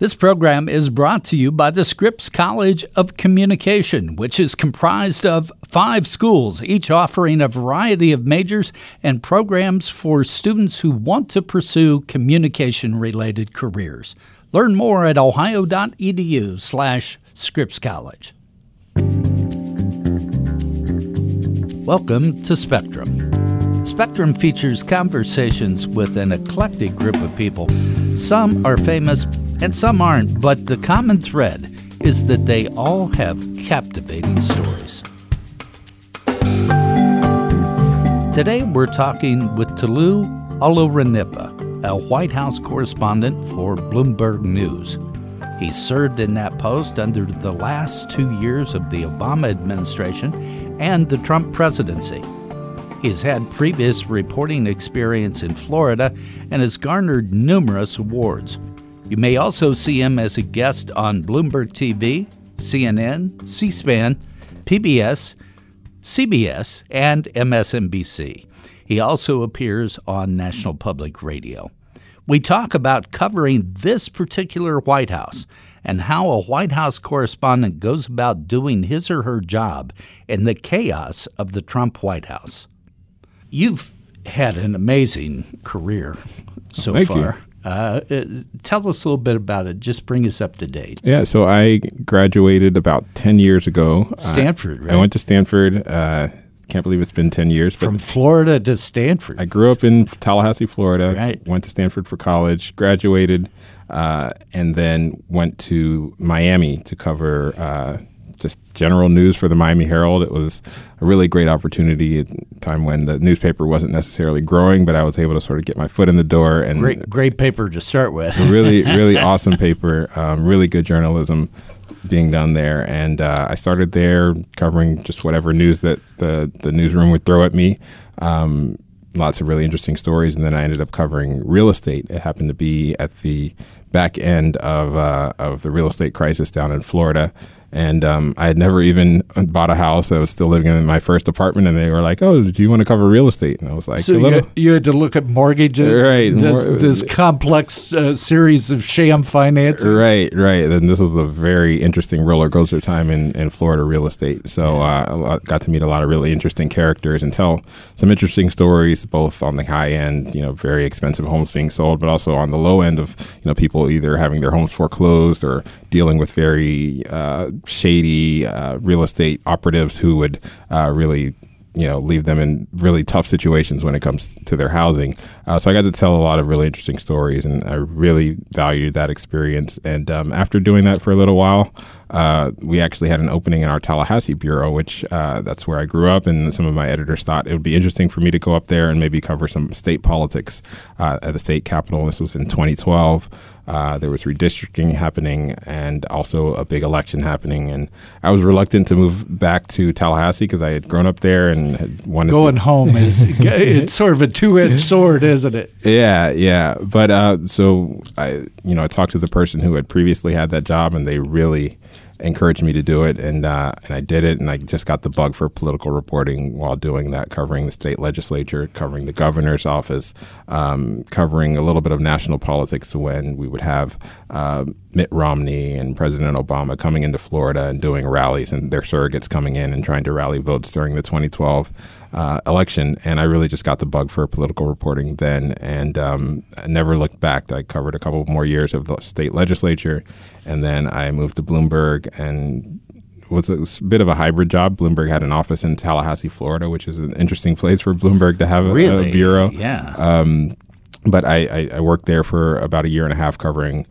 This program is brought to you by the Scripps College of Communication, which is comprised of five schools, each offering a variety of majors and programs for students who want to pursue communication related careers. Learn more at ohio.edu slash Scripps College. Welcome to Spectrum. Spectrum features conversations with an eclectic group of people. Some are famous and some aren't, but the common thread is that they all have captivating stories. Today we're talking with Tolu Olorunnipa, a White House correspondent for Bloomberg News. He served in that post under the last two years of the Obama administration and the Trump presidency. He's had previous reporting experience in Florida and has garnered numerous awards. You may also see him as a guest on Bloomberg TV, CNN, C SPAN, PBS, CBS, and MSNBC. He also appears on National Public Radio. We talk about covering this particular White House and how a White House correspondent goes about doing his or her job in the chaos of the Trump White House. You've had an amazing career so Thank far. You. Uh, uh, tell us a little bit about it. Just bring us up to date. Yeah, so I graduated about 10 years ago. Stanford, uh, right? I went to Stanford. Uh, can't believe it's been 10 years. From Florida to Stanford. I grew up in Tallahassee, Florida. Right. Went to Stanford for college, graduated, uh, and then went to Miami to cover uh, just general news for the Miami Herald. It was a really great opportunity at a time when the newspaper wasn't necessarily growing, but I was able to sort of get my foot in the door. And great, great paper to start with. really, really awesome paper. Um, really good journalism being done there, and uh, I started there covering just whatever news that the the newsroom would throw at me. Um, lots of really interesting stories, and then I ended up covering real estate. It happened to be at the back end of uh, of the real estate crisis down in Florida, and um, I had never even bought a house. I was still living in my first apartment, and they were like, "Oh, do you want to cover real estate?" And I was like, "So you, you, had to look at mortgages, right? This, Mor- this complex uh, series of sham financing, right? Right. And this was a very interesting roller coaster time in, in Florida real estate. So uh, I got to meet a lot of really interesting characters and tell some interesting stories, both on the high end, you know, very expensive homes being sold, but also on the low end of you know people either having their homes foreclosed or dealing with very uh, shady uh, real estate operatives who would uh, really you know leave them in really tough situations when it comes to their housing. Uh, so I got to tell a lot of really interesting stories, and I really valued that experience. And um, after doing that for a little while, uh, we actually had an opening in our Tallahassee bureau, which uh, that's where I grew up. And some of my editors thought it would be interesting for me to go up there and maybe cover some state politics uh, at the state capitol. And this was in 2012. Uh, there was redistricting happening and also a big election happening. And I was reluctant to move back to Tallahassee because I had grown up there and had wanted going to. home is it's sort of a two-edged sword, isn't it? Yeah, yeah. But uh, so I, you know, I talked to the person who had previously had that job, and they really encouraged me to do it, and uh, and I did it, and I just got the bug for political reporting while doing that, covering the state legislature, covering the governor's office, um, covering a little bit of national politics when we would have uh, Mitt Romney and President Obama coming into Florida and doing rallies, and their surrogates coming in and trying to rally votes during the 2012 uh, election, and I really just got the bug for political reporting then, and um, never looked back. I covered a couple more years of the state legislature, and then I moved to Bloomberg and was a bit of a hybrid job. Bloomberg had an office in Tallahassee, Florida, which is an interesting place for Bloomberg to have a, really? a bureau. Yeah. Um, but I, I, I worked there for about a year and a half covering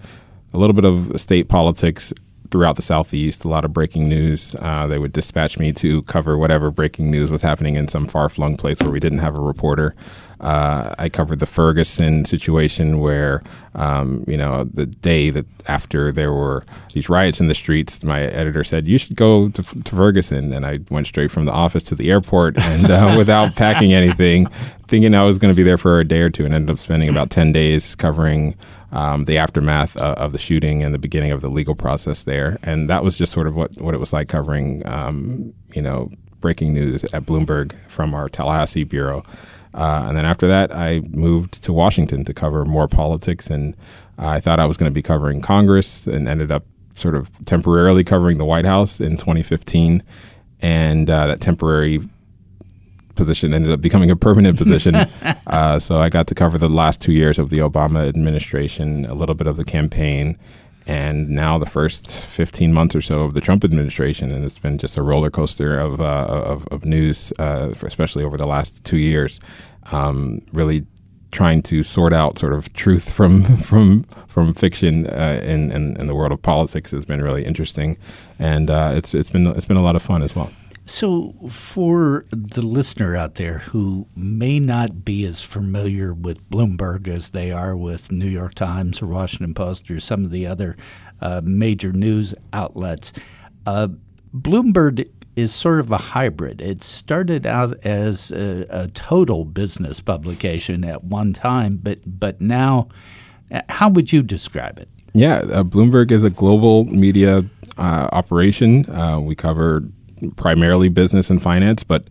a little bit of state politics throughout the southeast a lot of breaking news. Uh, they would dispatch me to cover whatever breaking news was happening in some far-flung place where we didn't have a reporter uh, i covered the ferguson situation where um, you know the day that after there were these riots in the streets my editor said you should go to, to ferguson and i went straight from the office to the airport and uh, without packing anything thinking i was going to be there for a day or two and ended up spending about 10 days covering um, the aftermath uh, of the shooting and the beginning of the legal process there. And that was just sort of what, what it was like covering, um, you know, breaking news at Bloomberg from our Tallahassee bureau. Uh, and then after that, I moved to Washington to cover more politics. And I thought I was going to be covering Congress and ended up sort of temporarily covering the White House in 2015. And uh, that temporary position ended up becoming a permanent position. uh, so I got to cover the last two years of the Obama administration, a little bit of the campaign, and now the first 15 months or so of the Trump administration. And it's been just a roller coaster of, uh, of, of, news, uh, especially over the last two years. Um, really trying to sort out sort of truth from from from fiction uh, in, in, in the world of politics has been really interesting, and uh, it's it's been it's been a lot of fun as well. So, for the listener out there who may not be as familiar with Bloomberg as they are with New York Times or Washington Post or some of the other uh, major news outlets, uh, Bloomberg is sort of a hybrid. It started out as a, a, total business publication at one time, but but now, uh, how would you describe it? Yeah, uh, Bloomberg is a global media uh, operation. Uh, we cover primarily business and finance, but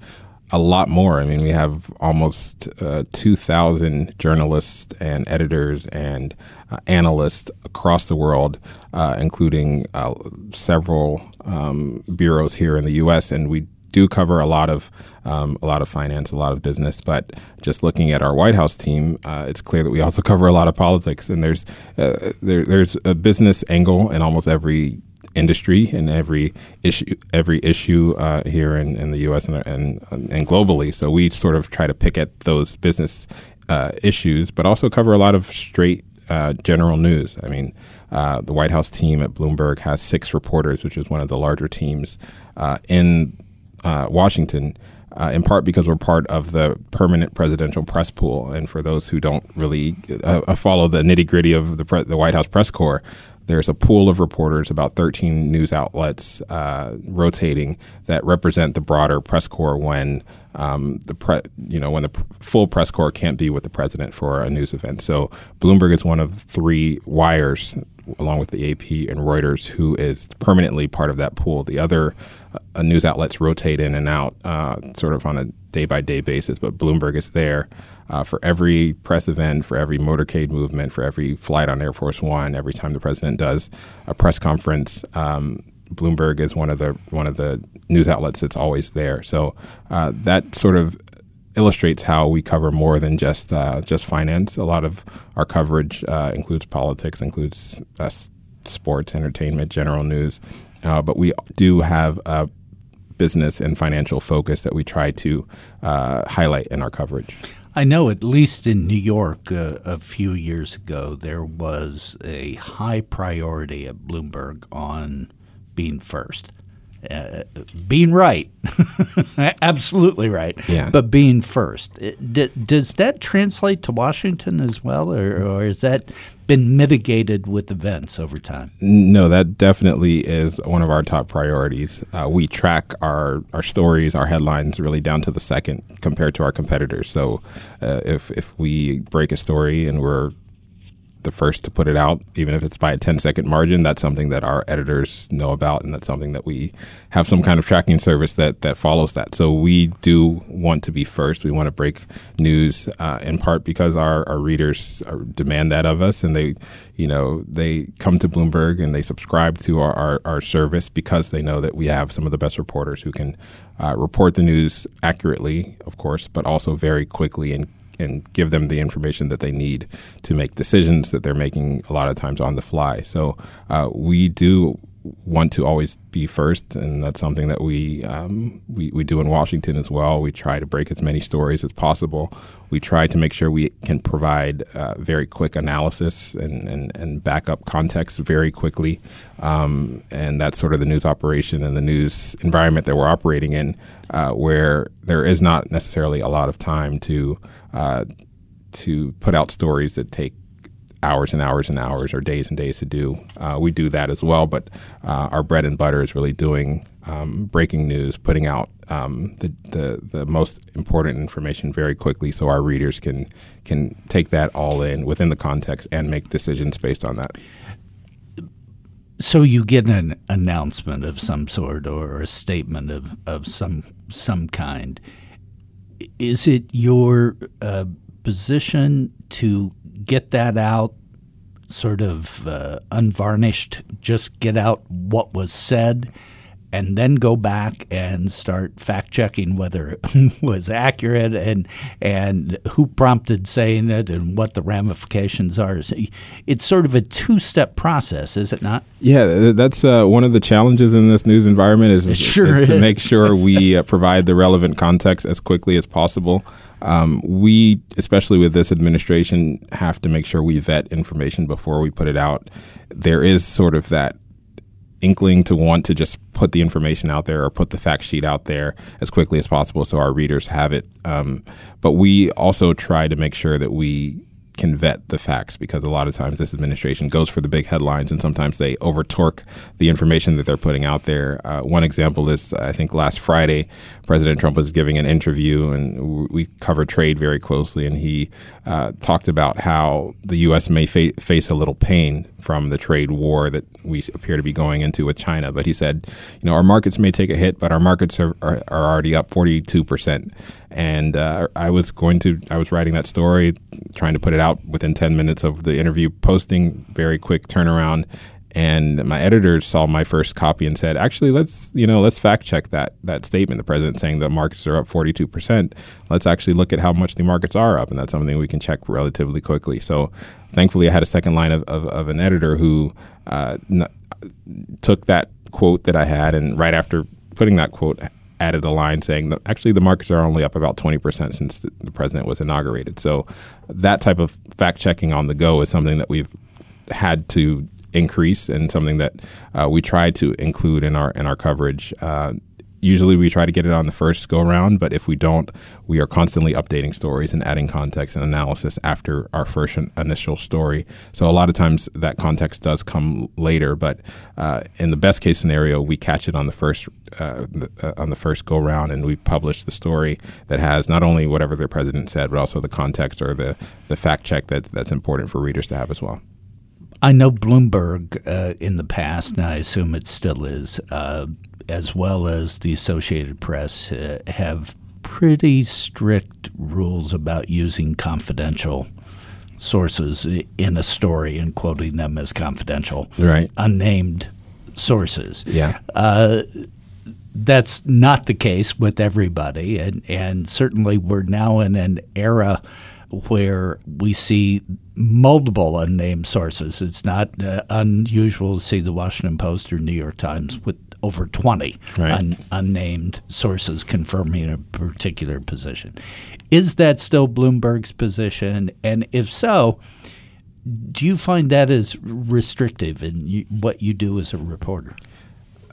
a lot more. I mean, we have almost uh, 2,000 journalists and editors and uh, analysts across the world, uh, including uh, several um, bureaus here in the U.S. And we do cover a lot of um, a lot of finance, a lot of business. But just looking at our White House team, uh, it's clear that we also cover a lot of politics. And there's uh, there, there's a business angle in almost every industry and every issue every issue uh, here in, in the U.S. And, and, and globally. So we sort of try to pick at those business uh, issues, but also cover a lot of straight uh, general news. I mean, uh, the White House team at Bloomberg has six reporters, which is one of the larger teams uh, in uh, Washington. Uh, in part because we're part of the permanent presidential press pool. And for those who don't really uh, follow the nitty gritty of the, pre- the White House press corps, there's a pool of reporters, about 13 news outlets uh, rotating that represent the broader press corps when um, the pre- you know when the pr- full press corps can't be with the president for a news event. So Bloomberg is one of three wires, along with the AP and Reuters, who is permanently part of that pool. The other uh, news outlets rotate in and out, uh, sort of on a day by day basis, but Bloomberg is there uh, for every press event, for every motorcade movement, for every flight on Air Force One, every time the president does a press conference. Um, Bloomberg is one of the one of the news outlets that's always there. So uh, that sort of illustrates how we cover more than just uh, just finance. A lot of our coverage uh, includes politics, includes uh, sports, entertainment, general news, uh, but we do have a business and financial focus that we try to uh, highlight in our coverage. I know, at least in New York uh, a few years ago, there was a high priority at Bloomberg on being first. Uh, being right, absolutely right, yeah. but being first. D- does that translate to Washington as well, or, or has that been mitigated with events over time? No, that definitely is one of our top priorities. Uh, we track our, our stories, our headlines really down to the second compared to our competitors. So uh, if, if we break a story and we're the first to put it out, even if it's by a 10 second margin. That's something that our editors know about, and that's something that we have some kind of tracking service that, that follows that. So we do want to be first. We want to break news uh, in part because our, our readers are, demand that of us, and they, you know, they come to Bloomberg and they subscribe to our, our, our service because they know that we have some of the best reporters who can uh, report the news accurately, of course, but also very quickly and and give them the information that they need to make decisions that they're making a lot of times on the fly. So uh, we do want to always be first, and that's something that we, um, we we do in Washington as well. We try to break as many stories as possible. We try to make sure we can provide uh, very quick analysis and, and, and backup context very quickly, um, and that's sort of the news operation and the news environment that we're operating in, uh, where there is not necessarily a lot of time to uh, to put out stories that take hours and hours and hours or days and days to do. Uh, we do that as well, but uh, our bread and butter is really doing um, breaking news, putting out um, the, the, the most important information very quickly, so our readers can can take that all in within the context and make decisions based on that. So you get an announcement of some sort or a statement of, of some some kind is it your uh, position to get that out sort of uh, unvarnished, just get out what was said, and then go back and start fact checking whether it was accurate and and who prompted saying it and what the ramifications are. It's sort of a two step process, is it not? Yeah, that's uh, one of the challenges in this news environment is, sure is to make sure we uh, provide the relevant context as quickly as possible. Um, we, especially with this administration, have to make sure we vet information before we put it out. There is sort of that inkling to want to just put the information out there or put the fact sheet out there as quickly as possible so our readers have it. Um, but we also try to make sure that we can vet the facts because a lot of times this administration goes for the big headlines and sometimes they over torque the information that they're putting out there. Uh, one example is I think last Friday, President Trump was giving an interview and we covered trade very closely, and he uh, talked about how the U.S. may fa- face a little pain from the trade war that we appear to be going into with China. But he said, you know, our markets may take a hit, but our markets are, are, are already up 42 percent. And uh, I was going to, I was writing that story, trying to put it out within 10 minutes of the interview, posting very quick turnaround. And my editor saw my first copy and said, "Actually, let's you know let's fact check that that statement. The president saying the markets are up 42 percent. Let's actually look at how much the markets are up, and that's something we can check relatively quickly." So, thankfully, I had a second line of, of, of an editor who uh, n- took that quote that I had, and right after putting that quote, added a line saying that actually the markets are only up about 20% since the, the president was inaugurated. So that type of fact checking on the go is something that we've had to increase and something that uh, we try to include in our in our coverage. Uh, usually we try to get it on the first go round, but if we don't, we are constantly updating stories and adding context and analysis after our first initial story. So a lot of times that context does come later, but uh, in the best case scenario, we catch it on the first uh, uh, on the first go round, and we publish the story that has not only whatever the president said, but also the context or the the fact check that that's important for readers to have as well. I know Bloomberg uh, in the past, and I assume it still is, uh, as well as the Associated Press, uh, have pretty strict rules about using confidential sources in a story and quoting them as confidential, right? Unnamed sources. Yeah. Uh, that's not the case with everybody, and and certainly we're now in an era where we see multiple unnamed sources. It's not uh, unusual to see the Washington Post or New York Times with over 20 right. un- unnamed sources confirming a particular position. Is that still Bloomberg's position? And if so, do you find that as restrictive in you, what you do as a reporter?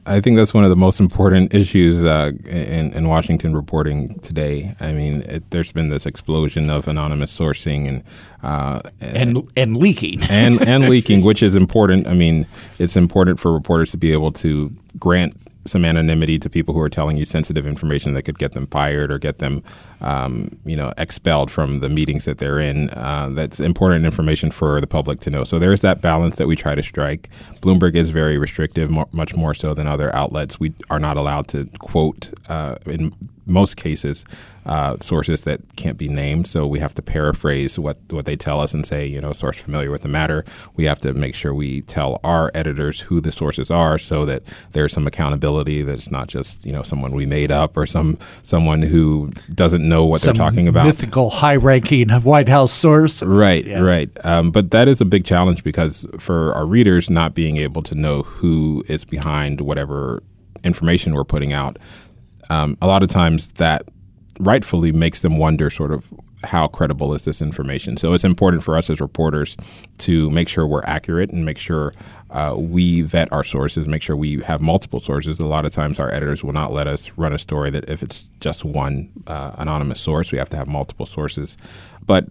I think that's one of the most important issues uh, in, in, Washington reporting today. I mean, it, there's been this explosion of anonymous sourcing and uh, and and leaking and and leaking, which is important. I mean, it's important for reporters to be able to grant some anonymity to people who are telling you sensitive information that could get them fired or get them, um, you know, expelled from the meetings that they're in. Uh, that's important information for the public to know. So there's that balance that we try to strike. Bloomberg is very restrictive, much more so than other outlets. We are not allowed to quote uh, in most cases uh, sources that can't be named. So we have to paraphrase what what they tell us and say, you know, source familiar with the matter. We have to make sure we tell our editors who the sources are, so that there's some accountability. That it's not just you know someone we made up or some someone who doesn't know what some they're talking about. Mythical, high-ranking White House source. Right, yeah. right. Um, but that is a big challenge because for our readers, not being able to know who is behind whatever information we're putting out um, a lot of times that rightfully makes them wonder sort of how credible is this information. So it's important for us as reporters to make sure we're accurate and make sure uh, we vet our sources, make sure we have multiple sources. A lot of times our editors will not let us run a story that if it's just one uh, anonymous source, we have to have multiple sources. But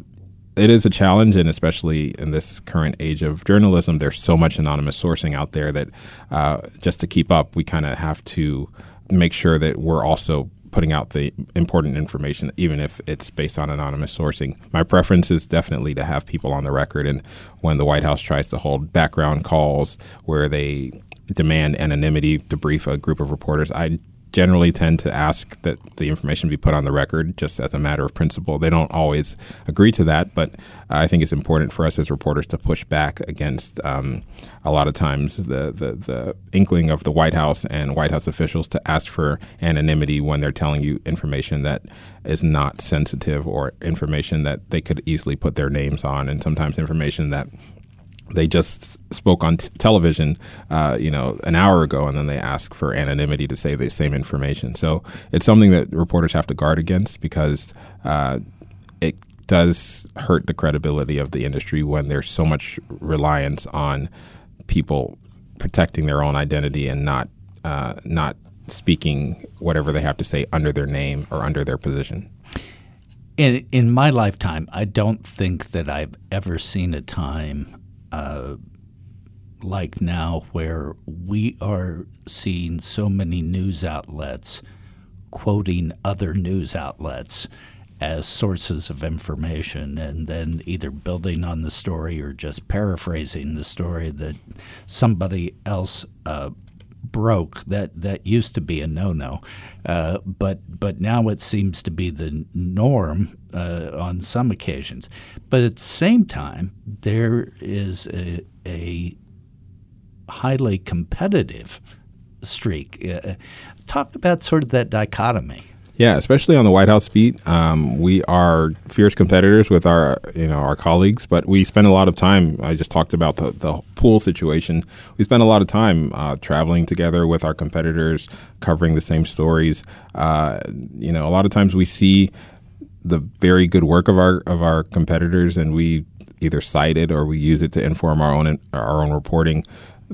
it is a challenge, and especially in this current age of journalism, there's so much anonymous sourcing out there that uh, just to keep up, we kind of have to make sure that we're also putting out the important information, even if it's based on anonymous sourcing. My preference is definitely to have people on the record. And when the White House tries to hold background calls where they demand anonymity to brief a group of reporters, I generally tend to ask that the information be put on the record just as a matter of principle. They don't always agree to that, but I think it's important for us as reporters to push back against um, a lot of times the, the, the inkling of the White House and White House officials to ask for anonymity when they're telling you information that is not sensitive or information that they could easily put their names on, and sometimes information that they just spoke on t- television, uh, you know, an hour ago, and then they ask for anonymity to say the same information. So it's something that reporters have to guard against because uh, it does hurt the credibility of the industry when there's so much reliance on people protecting their own identity and not uh, not speaking whatever they have to say under their name or under their position. In in my lifetime, I don't think that I've ever seen a time uh, like now where we are seeing so many news outlets quoting other news outlets as sources of information and then either building on the story or just paraphrasing the story that somebody else uh, broke that that used to be a no-no. Uh, but but now it seems to be the norm uh, on some occasions but at the same time there is a, a highly competitive streak uh, talk about sort of that dichotomy yeah, especially on the White House beat, um, we are fierce competitors with our you know our colleagues, but we spend a lot of time. I just talked about the, the pool situation. We spend a lot of time uh, traveling together with our competitors, covering the same stories. Uh, you know, a lot of times we see the very good work of our of our competitors, and we either cite it or we use it to inform our own our own reporting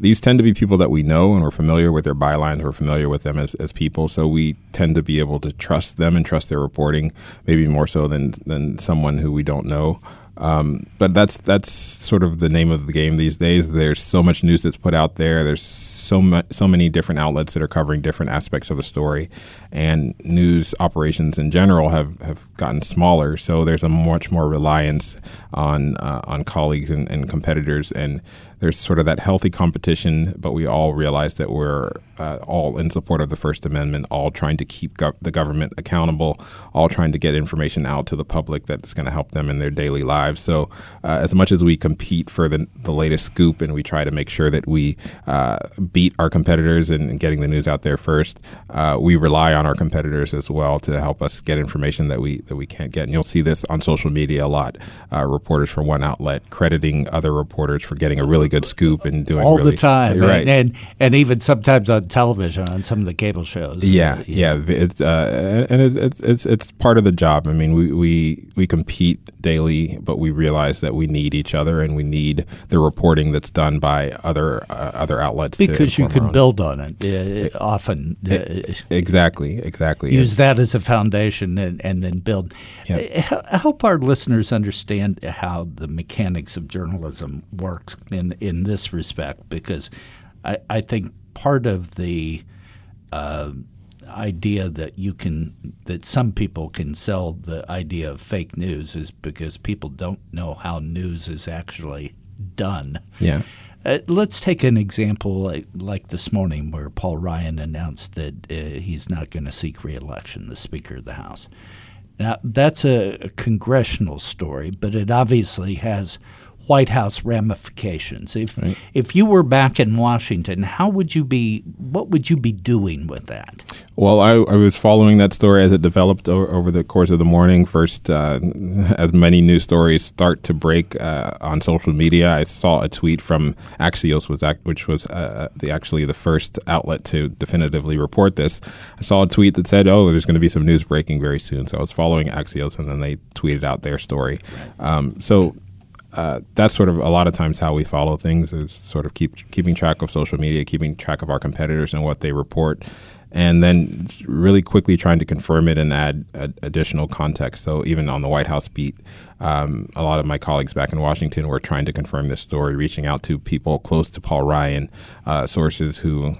these tend to be people that we know and we're familiar with their bylines, we're familiar with them as, as people. So we tend to be able to trust them and trust their reporting, maybe more so than, than someone who we don't know. Um, but that's that's sort of the name of the game these days. There's so much news that's put out there. There's so so many different outlets that are covering different aspects of the story, and news operations in general have, have gotten smaller. So there's a much more reliance on uh, on colleagues and, and competitors, and there's sort of that healthy competition, but we all realize that we're uh, all in support of the First Amendment, all trying to keep go- the government accountable, all trying to get information out to the public that's going to help them in their daily lives. So, uh, as much as we compete for the, the latest scoop and we try to make sure that we uh, beat our competitors in, in, getting the news out there first, uh, we rely on our competitors as well to help us get information that we that we can't get. And you'll see this on social media a lot. Uh, reporters from one outlet crediting other reporters for getting a really really good scoop and doing all really, the time, right? And, and, and even sometimes on television on some of the cable shows. Yeah, yeah, yeah. it's uh, and it's, it's it's it's part of the job. I mean, we we we compete daily, but we realize that we need each other and we need the reporting that's done by other uh, other outlets because you can build on it uh, often. It, exactly, exactly. Use that as a foundation and, and then build. Uh, help our listeners understand how the mechanics of journalism works in in this respect because I, I think part of the uh, idea that you can that some people can sell the idea of fake news is because people don't know how news is actually done. Yeah. Uh, let's take an example like, like, this morning where Paul Ryan announced that uh, he's not going to seek reelection, the Speaker of the House. Now, that's a, a congressional story, but it obviously has White House ramifications. If right. if you were back in Washington, how would you be? What would you be doing with that? Well, I, I was following that story as it developed over, over the course of the morning. First, uh, as many news stories start to break uh, on social media, I saw a tweet from Axios, was which was uh, the actually the first outlet to definitively report this. I saw a tweet that said, "Oh, there's going to be some news breaking very soon." So I was following Axios, and then they tweeted out their story. Um, so uh, that's sort of a lot of times how we follow things is sort of keep keeping track of social media, keeping track of our competitors and what they report, and then really quickly trying to confirm it and add additional context. So even on the White House beat, um, a lot of my colleagues back in Washington were trying to confirm this story, reaching out to people close to Paul Ryan, uh, sources who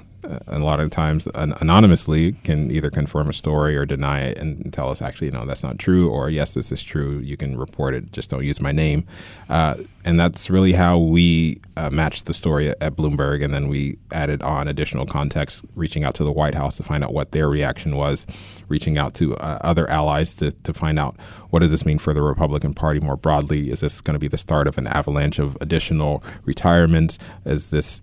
a lot of times an- anonymously can either confirm a story or deny it and tell us actually no that's not true or yes this is true. You can report it. Just don't use my name. Uh, and that's really how we uh, matched the story at, at, Bloomberg and then we added on additional context reaching out to the White House to find out what their reaction was reaching out to uh, other allies to, to find out what does this mean for the Republican Party more broadly? Is this going to be the start of an avalanche of additional retirements? Is this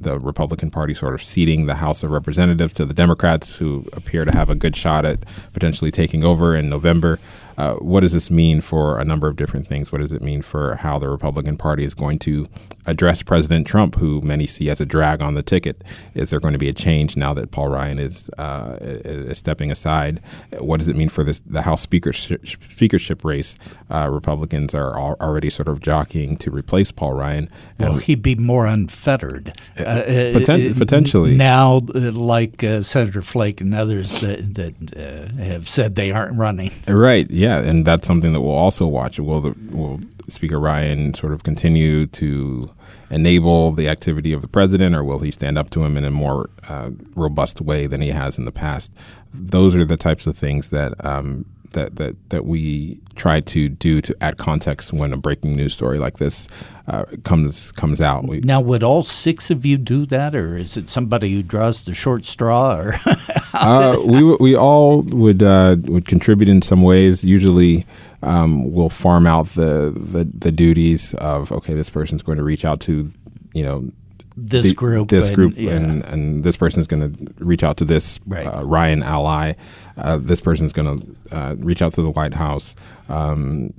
the Republican Party sort of ceding the House of Representatives to the Democrats, who appear to have a good shot at potentially taking over in November. Uh, what does this mean for a number of different things? What does it mean for how the Republican Party is going to address President Trump, who many see as a drag on the ticket? Is there going to be a change now that Paul Ryan is, uh, is stepping aside? What does it mean for this, the House speakership, speakership race? Uh, Republicans are already sort of jockeying to replace Paul Ryan. well, he'd be more unfettered. Uh, uh, Poten- potentially. Now, uh, like Senator Flake and others that, that have said they aren't running. Right, yeah yeah, and that's something that we'll also watch. Will the will Speaker Ryan sort of continue to enable the activity of the president, or will he stand up to him in a more uh, robust way than he has in the past? Those are the types of things that um, that that that we try to do to add context when a breaking news story like this uh, comes comes out. We, now, would all six of you do that, or is it somebody who draws the short straw? Or uh, we we all would uh, would contribute in some ways. Usually, um, we'll farm out the, the the duties of okay, this person's going to reach out to you know this the, group, this and, group, yeah. and, and this person is going to reach out to this right. uh, Ryan ally. Uh, this person is going to uh, reach out to the White House. Um,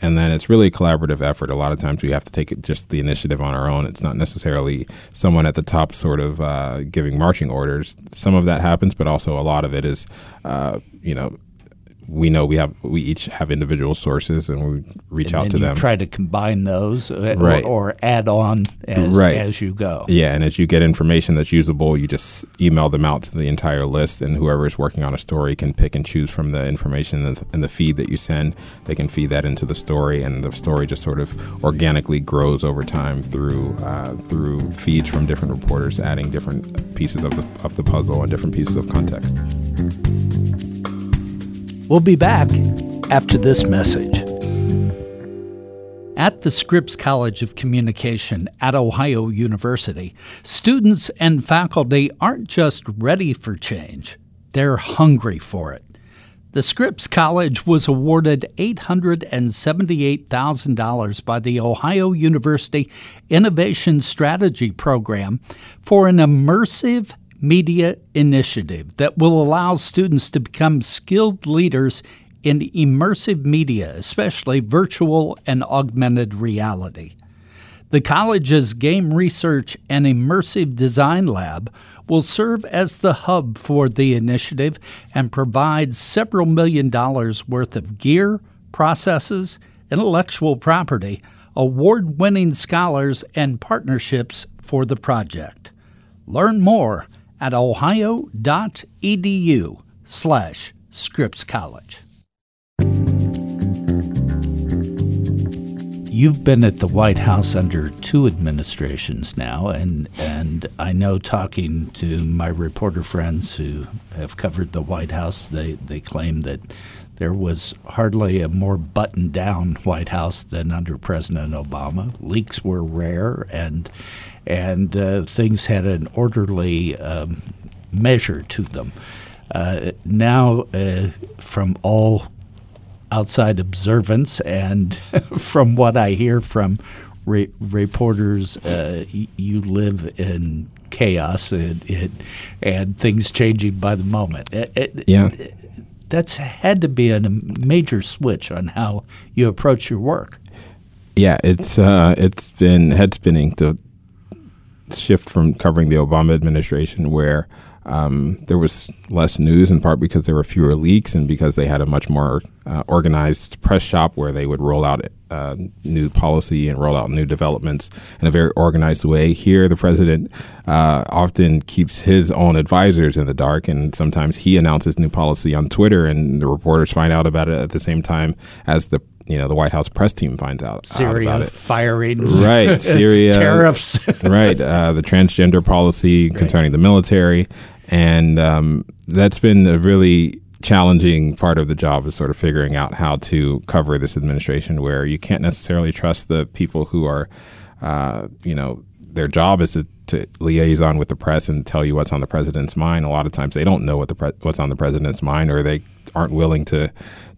and then it's really a collaborative effort. A lot of times we have to take just the initiative on our own. It's not necessarily someone at the top sort of uh, giving marching orders. Some of that happens, but also a lot of it is, uh, you know, we know we have we each have individual sources and we reach and out to them try to combine those uh, right. or, or add on as, right. as you go yeah and as you get information that's usable you just email them out to the entire list and whoever is working on a story can pick and choose from the information and the, feed that you send they can feed that into the story and the story just sort of organically grows over time through uh, through feeds from different reporters adding different pieces of the, of the puzzle and different pieces of context We'll be back after this message. At the Scripps College of Communication at Ohio University, students and faculty aren't just ready for change, they're hungry for it. The Scripps College was awarded $878,000 by the Ohio University Innovation Strategy Program for an immersive media initiative that will allow students to become skilled leaders in immersive media, especially virtual and augmented reality. The college's Game Research and Immersive Design Lab will serve as the hub for the initiative and provide several million dollars worth of gear, processes, intellectual property, award winning scholars, and partnerships for the project. Learn more at ohio.edu slash Scripps College. You've been at the White House under two administrations now, and, and I know talking to my reporter friends who have covered the White House, they, they claim that there was hardly a more buttoned down White House than under President Obama. Leaks were rare, and and uh, things had an orderly um, measure to them. Uh, now, uh, from all outside observance and from what I hear from re- reporters, uh, y- you live in chaos and, and, and, things changing by the moment. It, it, yeah. that's had to be a major switch on how you approach your work. Yeah, it's uh, it's been head spinning to shift from covering the Obama administration, where um, there was less news in part because there were fewer leaks and because they had a much more uh, organized press shop where they would roll out uh, new policy and roll out new developments in a very organized way. Here, the president uh, often keeps his own advisors in the dark, and sometimes he announces new policy on Twitter, and the reporters find out about it at the same time as the you know the White House press team finds out, Syria out about it. firing, right? Syria tariffs, right? Uh, the transgender policy right. concerning the military, and um, that's been a really challenging part of the job is sort of figuring out how to cover this administration where you can't necessarily trust the people who are, uh, you know, their job is to, to, liaison with the press and tell you what's on the president's mind. A lot of times they don't know what the pre- what's on the president's mind, or they aren't willing to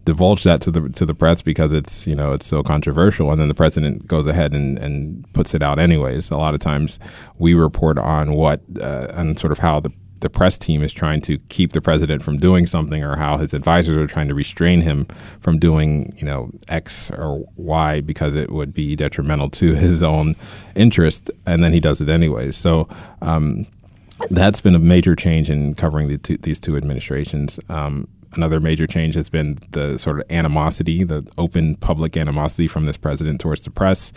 divulge that to the to the press because it's you know it's so controversial. And then the president goes ahead and, and puts it out anyways. A lot of times we report on what uh, and sort of how the the press team is trying to keep the president from doing something or how his advisors are trying to restrain him from doing, you know, X or Y because it would be detrimental to his own interest. And then he does it anyways. So, um, that's been a major change in covering the two, these two administrations. Um, another major change has been the sort of animosity, the open public animosity from this president towards the press.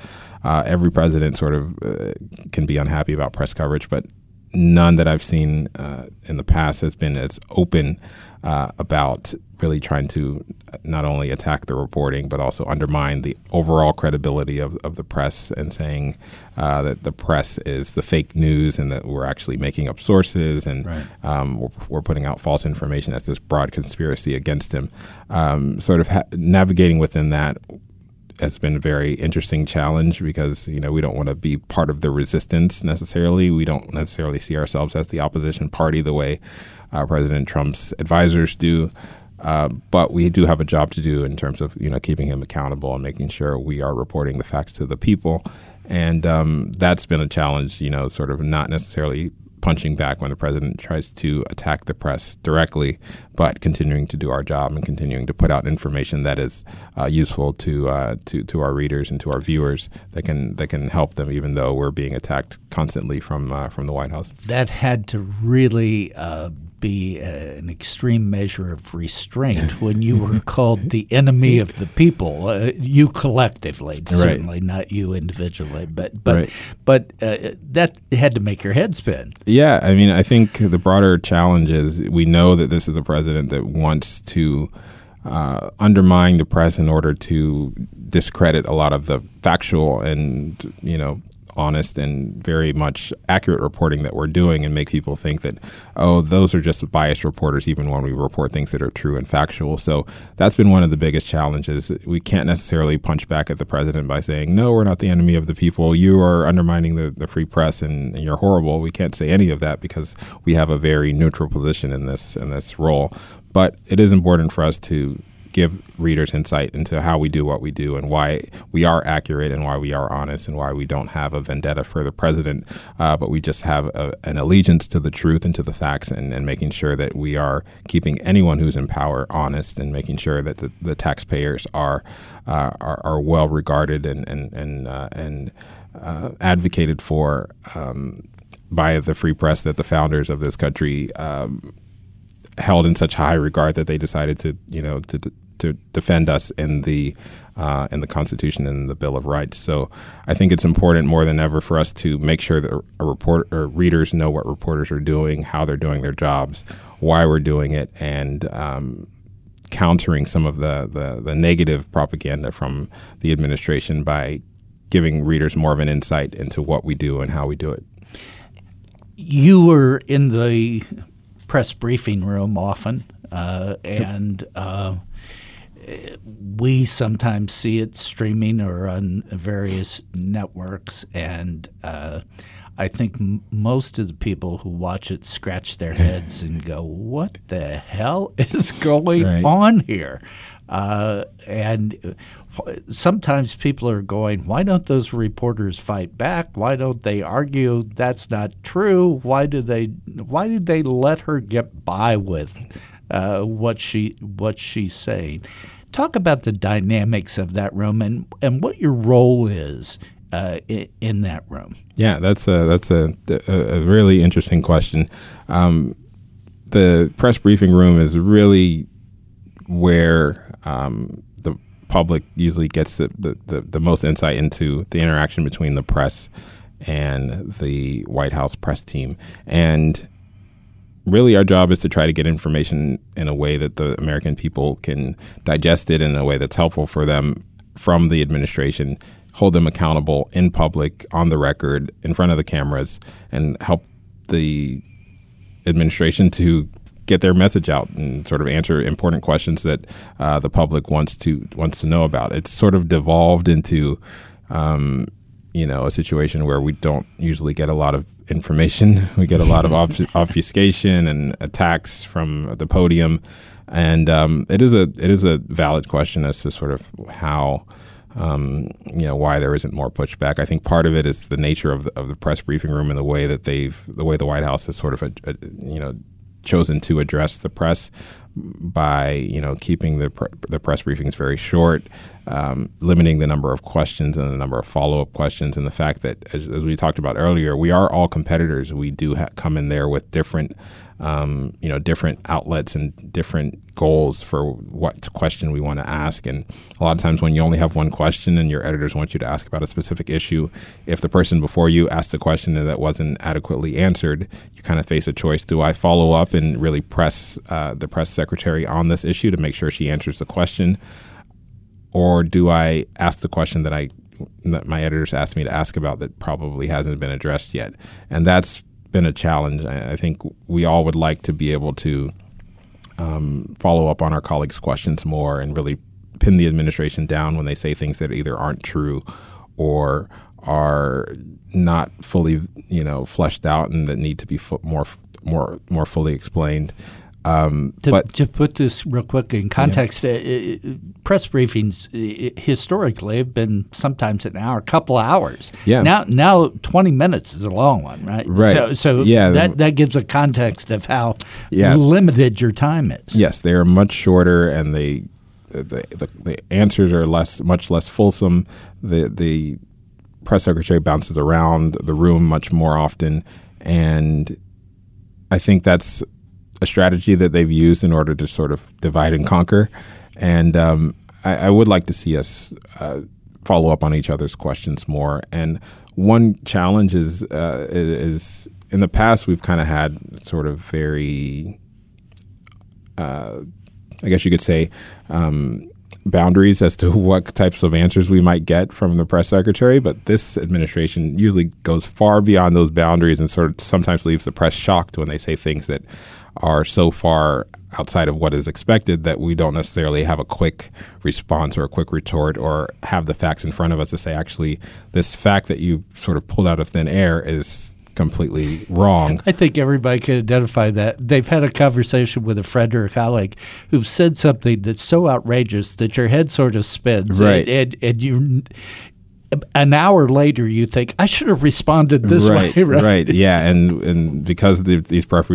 Uh, every president sort of uh, can be unhappy about press coverage, but none that I've seen uh, in the past has been as open uh, about really trying to not only attack the reporting but also undermine the overall credibility of, of the press and saying uh, that the press is the fake news and that we're actually making up sources and right. um, we're, we're, putting out false information as this broad conspiracy against him. Um, sort of ha- navigating within that has been a very interesting challenge because you know we don't want to be part of the resistance necessarily. We don't necessarily see ourselves as the opposition party the way uh, President Trump's advisors do. Uh, but we do have a job to do in terms of you know keeping him accountable and making sure we are reporting the facts to the people, and um, that's been a challenge. You know, sort of not necessarily punching back when the president tries to attack the press directly, but continuing to do our job and continuing to put out information that is uh, useful to uh, to to our readers and to our viewers that can that can help them, even though we're being attacked constantly from uh, from the White House. That had to really uh, be a, an extreme measure of restraint when you were called the enemy of the people. Uh, you collectively, right. certainly not you individually, but but right. but uh, that had to make your head spin. Yeah, I mean, I think the broader challenge is we know that this is a president that wants to. Uh, undermine the press in order to discredit a lot of the factual and you know honest and very much accurate reporting that we're doing and make people think that, oh, those are just biased reporters, even when we report things that are true and factual. So that's been one of the biggest challenges. We can't necessarily punch back at the president by saying, no, we're not the enemy of the people. You are undermining the, the free press and, and you're horrible. We can't say any of that because we have a very neutral position in this in this role. But it is important for us to give readers insight into how we do what we do and why we are accurate and why we are honest and why we don't have a vendetta for the president, uh, but we just have a, an allegiance to the truth and to the facts and, and, making sure that we are keeping anyone who's in power honest and making sure that the, the taxpayers are, uh, are, are well regarded and and and uh, and uh, advocated for. Um, by the free press that the founders of this country um, held in such high regard that they decided to, you know, to to defend us in the uh, in the Constitution and the Bill of Rights. So I think it's important more than ever for us to make sure that a or readers know what reporters are doing, how they're doing their jobs, why we're doing it, and um, countering some of the, the, the negative propaganda from the administration by giving readers more of an insight into what we do and how we do it. You were in the press briefing room often, uh, and uh, we sometimes see it streaming or on various networks, and uh, I think m- most of the people who watch it scratch their heads and go, "What the hell is going right. on here?" Uh, and sometimes people are going, why don't those reporters fight back? Why don't they argue that's not true? Why do they why did they let her get by with uh, what she what she's saying? Talk about the dynamics of that room and, and what your role is uh, in, that room. Yeah, that's a that's a, a, really interesting question. Um, the press briefing room is really where um, public usually gets the, the, the, the, most insight into the interaction between the press and the White House press team. And really, our job is to try to get information in a way that the American people can digest it in a way that's helpful for them from the administration, hold them accountable in public, on the record, in front of the cameras, and help the administration to get their message out and sort of answer important questions that uh, the public wants to wants to know about. It's sort of devolved into, um, you know, a situation where we don't usually get a lot of information. We get a lot of obfuscation and attacks from the podium, and um, it is a it is a valid question as to sort of how. Um, you know why there isn't more pushback. I think part of it is the nature of the, of the press briefing room and the way that they've the way the White House has sort of a, a, you know chosen to address the press by you know keeping the the press briefings very short, um, limiting the number of questions and the number of follow up questions, and the fact that as, as, we talked about earlier, we are all competitors. We do ha- come in there with different um, you know different outlets and different goals for what question we want to ask. And a lot of times, when you only have one question and your editors want you to ask about a specific issue, if the person before you asked a question that wasn't adequately answered, you kind of face a choice: Do I follow up and really press uh, the press secretary on this issue to make sure she answers the question, or do I ask the question that I that my editors asked me to ask about that probably hasn't been addressed yet? And that's been a challenge. I think we all would like to be able to um, follow up on our colleagues' questions more and really pin the administration down when they say things that either aren't true or are not fully, you know, fleshed out and that need to be more more more fully explained. Um, to, but, to put this real quick in context, yeah. uh, press briefings uh, historically have been sometimes an hour, a couple of hours. Yeah. Now, now twenty minutes is a long one, right? Right. So, so yeah, that that gives a context of how yeah. limited your time is. Yes, they are much shorter, and they the, the, the answers are less, much less fulsome. The the press secretary bounces around the room much more often, and I think that's a strategy that they've used in order to sort of divide and conquer. And um, I, I, would like to see us uh, follow up on each other's questions more. And one challenge is uh, is in the past we've kind of had sort of very, uh, I guess you could say. Um, boundaries as to what types of answers we might get from the press secretary, but this administration usually goes far beyond those boundaries and sort of sometimes leaves the press shocked when they say things that are so far outside of what is expected that we don't necessarily have a quick response or a quick retort or have the facts in front of us to say, actually, this fact that you sort of pulled out of thin air is completely wrong. I think everybody can identify that. They've had a conversation with a friend or a colleague who've said something that's so outrageous that your head sort of spins. Right. And, and, and you an hour later you think I should have responded this right, way, right? Right, yeah, and and because the, these press,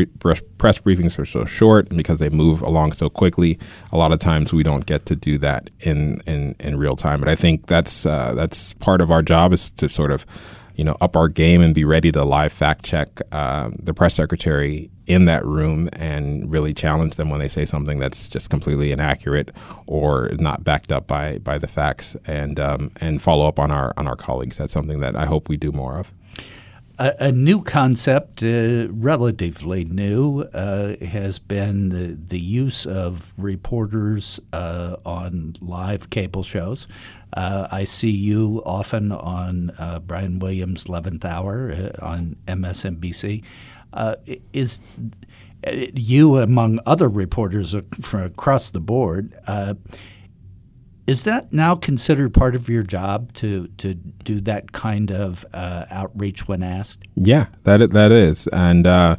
press briefings are so short and because they move along so quickly, a lot of times we don't get to do that in in, in real time. But I think that's uh, that's part of our job is to sort of you know up our game and be ready to live fact check uh, the press secretary in that room and really challenge them when they say something that's just completely inaccurate or not backed up by by the facts and um, and follow up on our on our colleagues. That's something that I hope we do more of. A, a new concept, uh, relatively new, uh, has been the, the, use of reporters uh, on live cable shows. Uh, I see you often on uh, Brian Williams' 11th Hour uh, on MSNBC. Uh, is uh, you, among other reporters from across the board, uh, is that now considered part of your job to to do that kind of uh, outreach when asked? Yeah, that that is, and uh,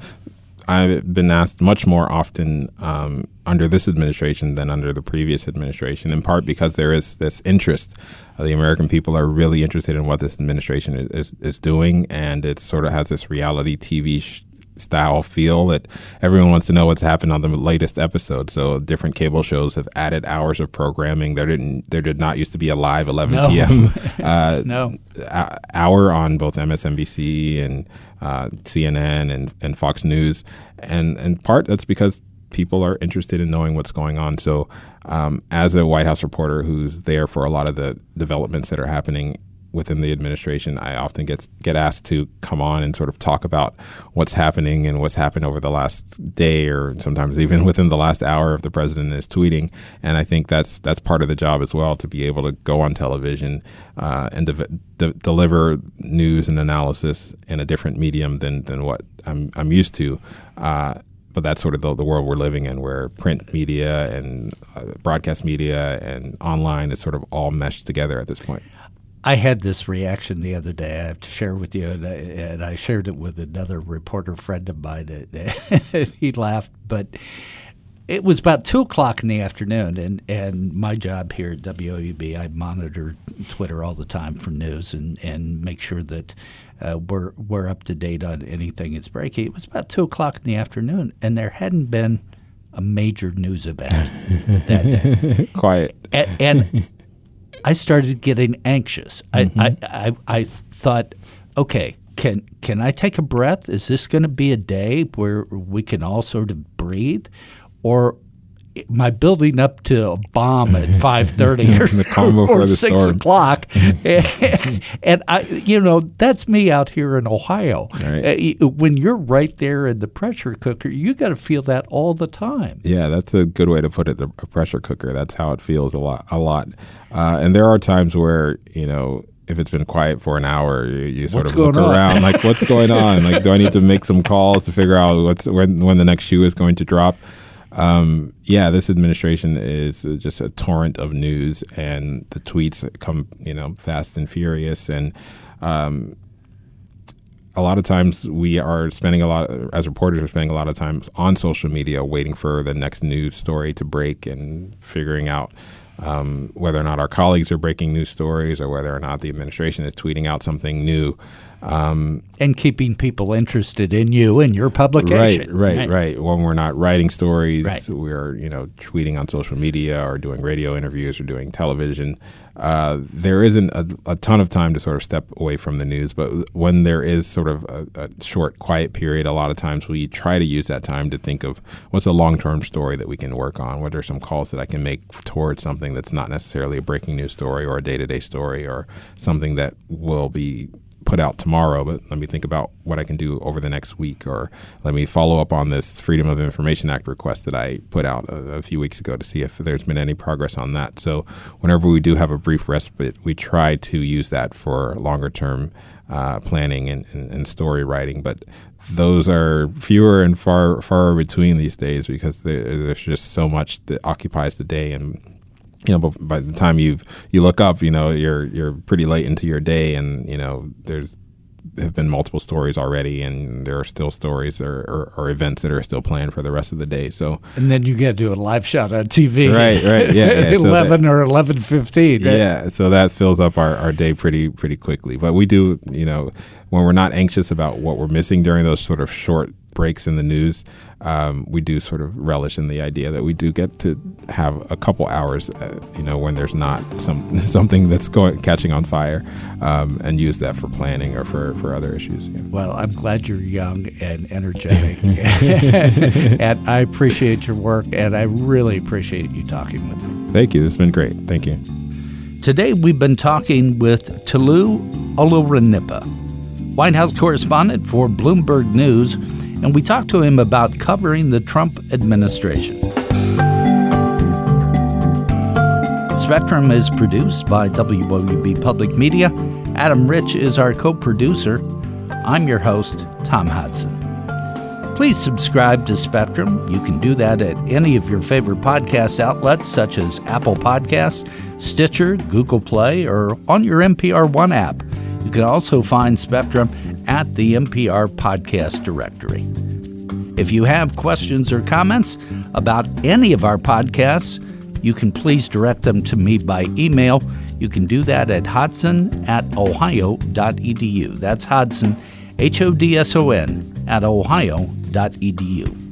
I've been asked much more often um, under this administration than under the previous administration, in part because there is this interest. Uh, the American people are really interested in what this administration is, is, is doing, and it sort of has this reality TV sh- style feel that everyone wants to know what's happened on the latest episode. So different cable shows have added hours of programming. There didn't there did not used to be a live 11 no. p.m. Uh, no hour on both MSNBC and uh, CNN and, and Fox News, and in part that's because people are interested in knowing what's going on. So, um, as a White House reporter who's there for a lot of the developments that are happening within the administration, I often get get asked to come on and sort of talk about what's happening and what's happened over the last day, or sometimes even within the last hour if the president is tweeting. And I think that's that's part of the job as well to be able to go on television uh, and de- de- deliver news and analysis in a different medium than than what I'm I'm used to. Uh, but that's sort of the, the, world we're living in, where print media and uh, broadcast media and online is sort of all meshed together at this point. I had this reaction the other day. I have to share with you, and I, and I shared it with another reporter friend of mine. And he laughed, but it was about two o'clock in the afternoon, and, and my job here at WOUB, I monitor Twitter all the time for news and, and make sure that uh, we're we're up to date on anything that's breaking. It was about two o'clock in the afternoon, and there hadn't been a major news event that day. Quiet. And, and, I started getting anxious. Mm-hmm. I, I, I I thought, okay, can can I take a breath? Is this going to be a day where we can all sort of breathe, or my building up to a bomb at five thirty or, or six storm. o'clock, and, I, you know, that's me out here in Ohio. Right. Uh, when you're right there in the pressure cooker, you got to feel that all the time. Yeah, that's a good way to put it. The pressure cooker. That's how it feels a lot. A lot, uh, and there are times where you know if it's been quiet for an hour, you, you sort what's of look on? around like, what's going on? Like, do I need to make some calls to figure out what's when when the next shoe is going to drop? Um, yeah, this administration is just a torrent of news, and the tweets come, you know, fast and furious. And um, a lot of times we are spending a lot, as reporters, we're spending a lot of time on social media waiting for the next news story to break and figuring out um, whether or not our colleagues are breaking news stories or whether or not the administration is tweeting out something new. Um, and keeping people interested in you and your publication. Right, right, right. When we're not writing stories, right. we're you know tweeting on social media or doing radio interviews or doing television. Uh, there isn't a, a, ton of time to sort of step away from the news, but when there is sort of a, a short, quiet period, a lot of times we try to use that time to think of what's a long-term story that we can work on. What are some calls that I can make towards something that's not necessarily a breaking news story or a day-to-day story or something that will be put out tomorrow, but let me think about what I can do over the next week, or let me follow up on this Freedom of Information Act request that I put out a, a, few weeks ago to see if there's been any progress on that. So, whenever we do have a brief respite, we try to use that for longer term uh, planning and, and, and, story writing. But those are fewer and far far between these days because there's just so much that occupies the day and you know, by the time you you look up, you know, you're you're pretty late into your day, and you know, there's have been multiple stories already, and there are still stories or, or, or, events that are still planned for the rest of the day. So, and then you get to do a live shot on TV, right? Right, yeah, yeah. eleven so that, or eleven fifteen. Yeah, so that fills up our, our day pretty pretty quickly. But we do, you know, when we're not anxious about what we're missing during those sort of short breaks in the news, um, we do sort of relish in the idea that we do get to have a couple hours, uh, you know, when there's not some something that's going catching on fire, um, and use that for planning or for, for other issues. Yeah. Well, I'm glad you're young and energetic, and I appreciate your work, and I really appreciate you talking with me. Thank you. This has been great. Thank you. Today we've been talking with Tolu Olorunnipa, White House correspondent for Bloomberg News and we talked to him about covering the Trump administration. Spectrum is produced by WOUB Public Media. Adam Rich is our co producer. I'm your host, Tom Hodson. Please subscribe to Spectrum. You can do that at any of your favorite podcast outlets, such as Apple Podcasts, Stitcher, Google Play, or on your NPR One app. You can also find Spectrum at the NPR Podcast Directory. If you have questions or comments about any of our podcasts, you can please direct them to me by email. You can do that at hodson at ohio.edu. That's Hodson, H O D S O N, at ohio.edu.